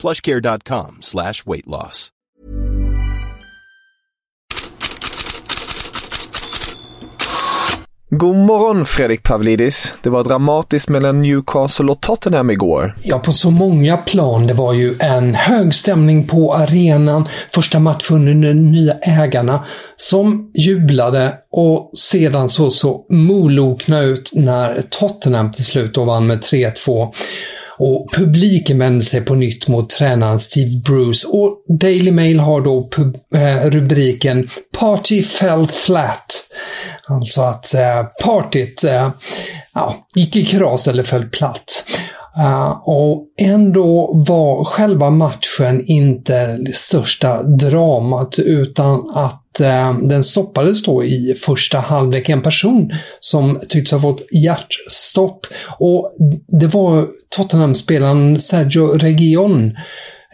plushcare.com slash weight loss. God morgon Fredrik Pavlidis. Det var dramatiskt mellan Newcastle och Tottenham igår. Ja, på så många plan. Det var ju en hög stämning på arenan. Första matchen under de nya ägarna som jublade och sedan så så molokna ut när Tottenham till slut då vann med 3-2. Och publiken vänder sig på nytt mot tränaren Steve Bruce och Daily Mail har då eh, rubriken “Party fell flat”. Alltså att eh, partyt eh, ja, gick i kras eller föll platt. Uh, och ändå var själva matchen inte det största dramat utan att uh, den stoppades då i första halvlek. En person som tycks ha fått hjärtstopp och det var Tottenham-spelaren Sergio Region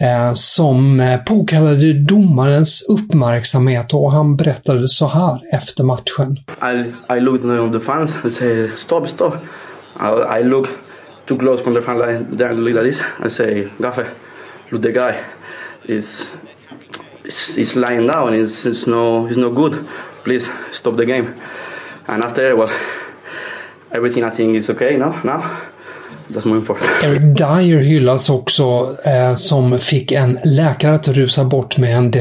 eh, som eh, påkallade domarens uppmärksamhet och han berättade så här efter matchen. I, I looked at the fans and said stop, stop. I, I look too close from the fan line, then look at this and say, Gaffe, look the guy is is lying down. It's, it's no it's no good. Please stop the game. And after, well, everything I think is okay now. Now Eric Dyer hyllas också eh, som fick en läkare att rusa bort med en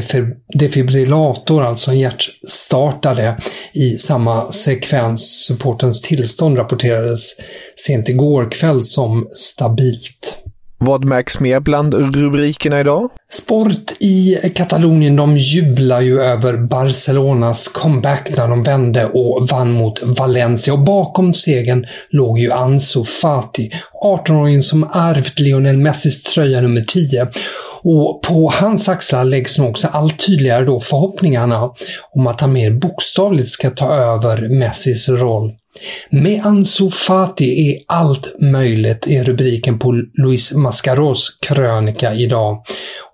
defibrillator, alltså en hjärtstartare, i samma sekvens. Supportens tillstånd rapporterades sent igår kväll som stabilt. Vad märks mer bland rubrikerna idag? Sport i Katalonien, de jublar ju över Barcelonas comeback när de vände och vann mot Valencia. Och bakom segern låg ju Ansu Fati, 18-åringen som ärvt Lionel Messis tröja nummer 10. Och på hans axlar läggs nog också allt tydligare då förhoppningarna om att han mer bokstavligt ska ta över Messis roll. Med Ansu Fati är allt möjligt är rubriken på Luis Mascaros krönika idag.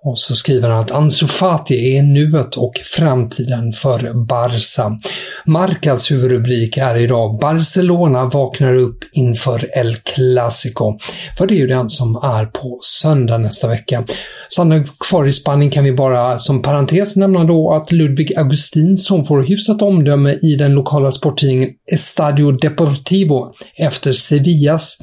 Och så skriver han att Ansu Fati är nuet och framtiden för Barca. Marcas huvudrubrik är idag “Barcelona vaknar upp inför El Clasico”. För det är ju den som är på söndag nästa vecka. Stannar kvar i Spanien kan vi bara som parentes nämna då att Ludvig Augustinsson får hyfsat omdöme i den lokala sporttidningen Estadio Deportivo efter Sevillas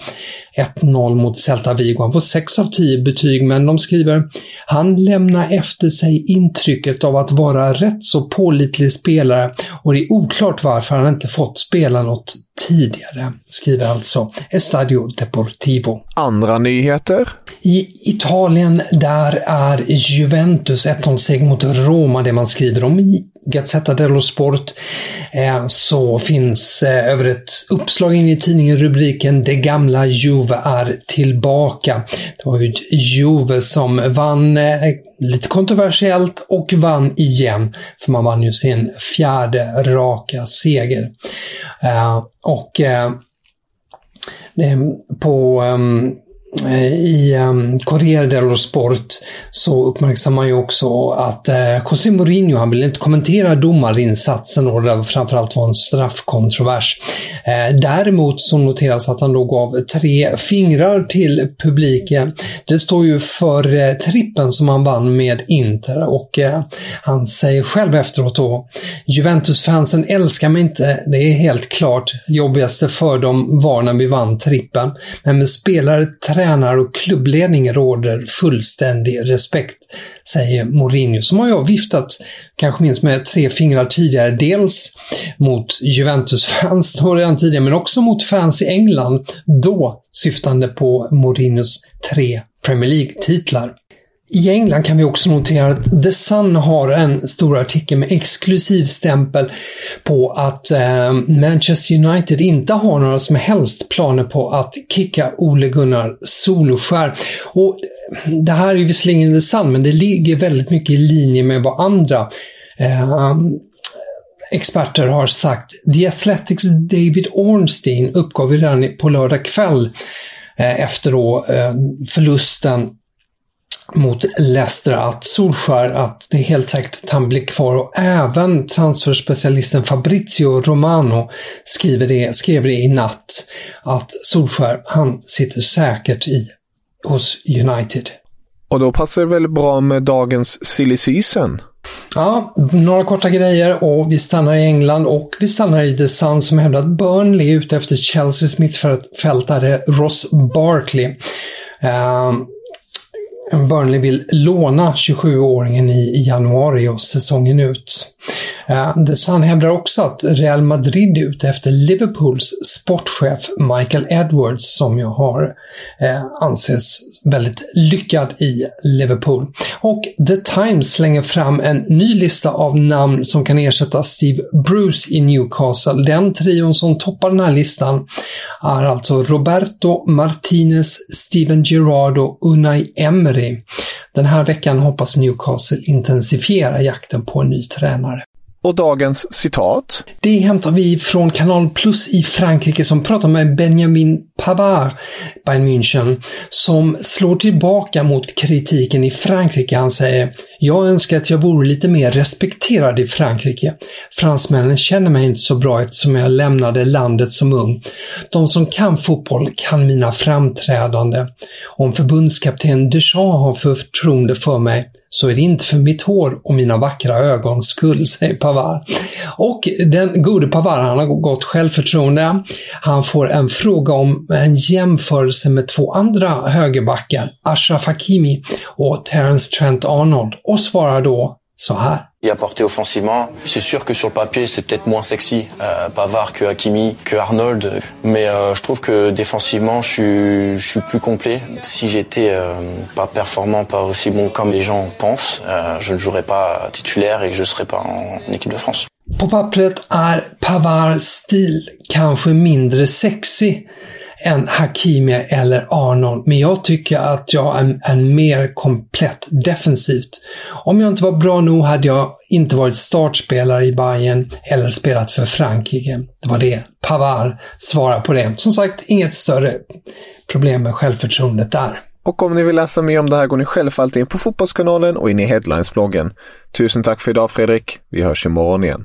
1-0 mot Celta Vigo. Han får 6 av 10 betyg, men de skriver “Han lämnar efter sig intrycket av att vara rätt så pålitlig spelare och det är oklart varför han inte fått spela något tidigare”, skriver alltså Estadio Deportivo. Andra nyheter? I Italien, där är Juventus 1-0-seger mot Roma det man skriver om i Gazzetta dello Sport eh, så finns eh, över ett uppslag in i tidningen rubriken “Det gamla Juve är tillbaka”. Det var ju Juve som vann eh, lite kontroversiellt och vann igen. För man vann ju sin fjärde raka seger. Eh, och eh, på ehm, Eh, i um, Corriere dello Sport så uppmärksammar ju också att uh, José Mourinho, han vill inte kommentera domarinsatsen och det framförallt var en straffkontrovers. Uh, däremot så noteras att han då gav tre fingrar till publiken. Det står ju för uh, trippen som han vann med Inter och uh, han säger själv efteråt då Juventus-fansen älskar mig inte, det är helt klart. Jobbigaste för dem var när vi vann trippen. Men med spelare, tränare och klubbledning råder fullständig respekt, säger Mourinho, som har jag viftat, kanske minst med tre fingrar tidigare, dels mot Juventus-fans redan tidigare, men också mot fans i England, då syftande på Mourinhos tre Premier League-titlar. I England kan vi också notera att The Sun har en stor artikel med exklusiv stämpel på att eh, Manchester United inte har några som helst planer på att kicka Ole Gunnar Solskär. Och eh, det här är ju visserligen The Sun, men det ligger väldigt mycket i linje med vad andra eh, experter har sagt. The Athletics David Ornstein uppgav redan på lördag kväll eh, efter då, eh, förlusten mot Leicester att Solskär att det är helt säkert att han blir kvar och även transferspecialisten Fabrizio Romano skriver det, skrev det i natt att Solskär han sitter säkert i hos United. Och då passar det väl bra med dagens silly season? Ja, några korta grejer och vi stannar i England och vi stannar i The Sun som hävdar att Burnley är ute efter Chelseas mittfältare Ross Barkley. Uh, Burnley vill låna 27-åringen i januari och säsongen ut. Eh, han hävdar också att Real Madrid är ute efter Liverpools sportchef Michael Edwards som ju har eh, anses väldigt lyckad i Liverpool. Och The Times slänger fram en ny lista av namn som kan ersätta Steve Bruce i Newcastle. Den trion som toppar den här listan är alltså Roberto Martinez, Steven Gerrard och Unai Emery. Den här veckan hoppas Newcastle intensifiera jakten på en ny tränare. Och dagens citat? Det hämtar vi från Kanal Plus i Frankrike som pratar med Benjamin Pavard, Bayern München, som slår tillbaka mot kritiken i Frankrike. Han säger “Jag önskar att jag vore lite mer respekterad i Frankrike. Fransmännen känner mig inte så bra eftersom jag lämnade landet som ung. De som kan fotboll kan mina framträdande. Om förbundskapten Deschamps har förtroende för mig så är det inte för mitt hår och mina vackra ögons skull, säger Pavard. Och den gode Pavard, han har gott självförtroende. Han får en fråga om en jämförelse med två andra högerbackar, Ashraf Hakimi och Terence Trent Arnold, och svarar då så här. Y apporter offensivement, c'est sûr que sur le papier c'est peut-être moins sexy, euh, Pavard que Hakimi, que Arnold, mais euh, je trouve que défensivement je suis, je suis plus complet. Si j'étais euh, pas performant, pas aussi bon comme les gens pensent, euh, je ne jouerais pas titulaire et je ne serais pas en, en équipe de France. På pappret är Pavards stil kanske mindre sexy än Hakimi eller Arnold, men jag tycker att jag är, är mer komplett defensivt. Om jag inte var bra nog hade jag inte varit startspelare i Bayern eller spelat för Frankrike. Det var det Pavard svarar på det. Som sagt, inget större problem med självförtroendet där. Och om ni vill läsa mer om det här går ni självfallet in på Fotbollskanalen och in i Headlines-bloggen. Tusen tack för idag Fredrik. Vi hörs imorgon igen.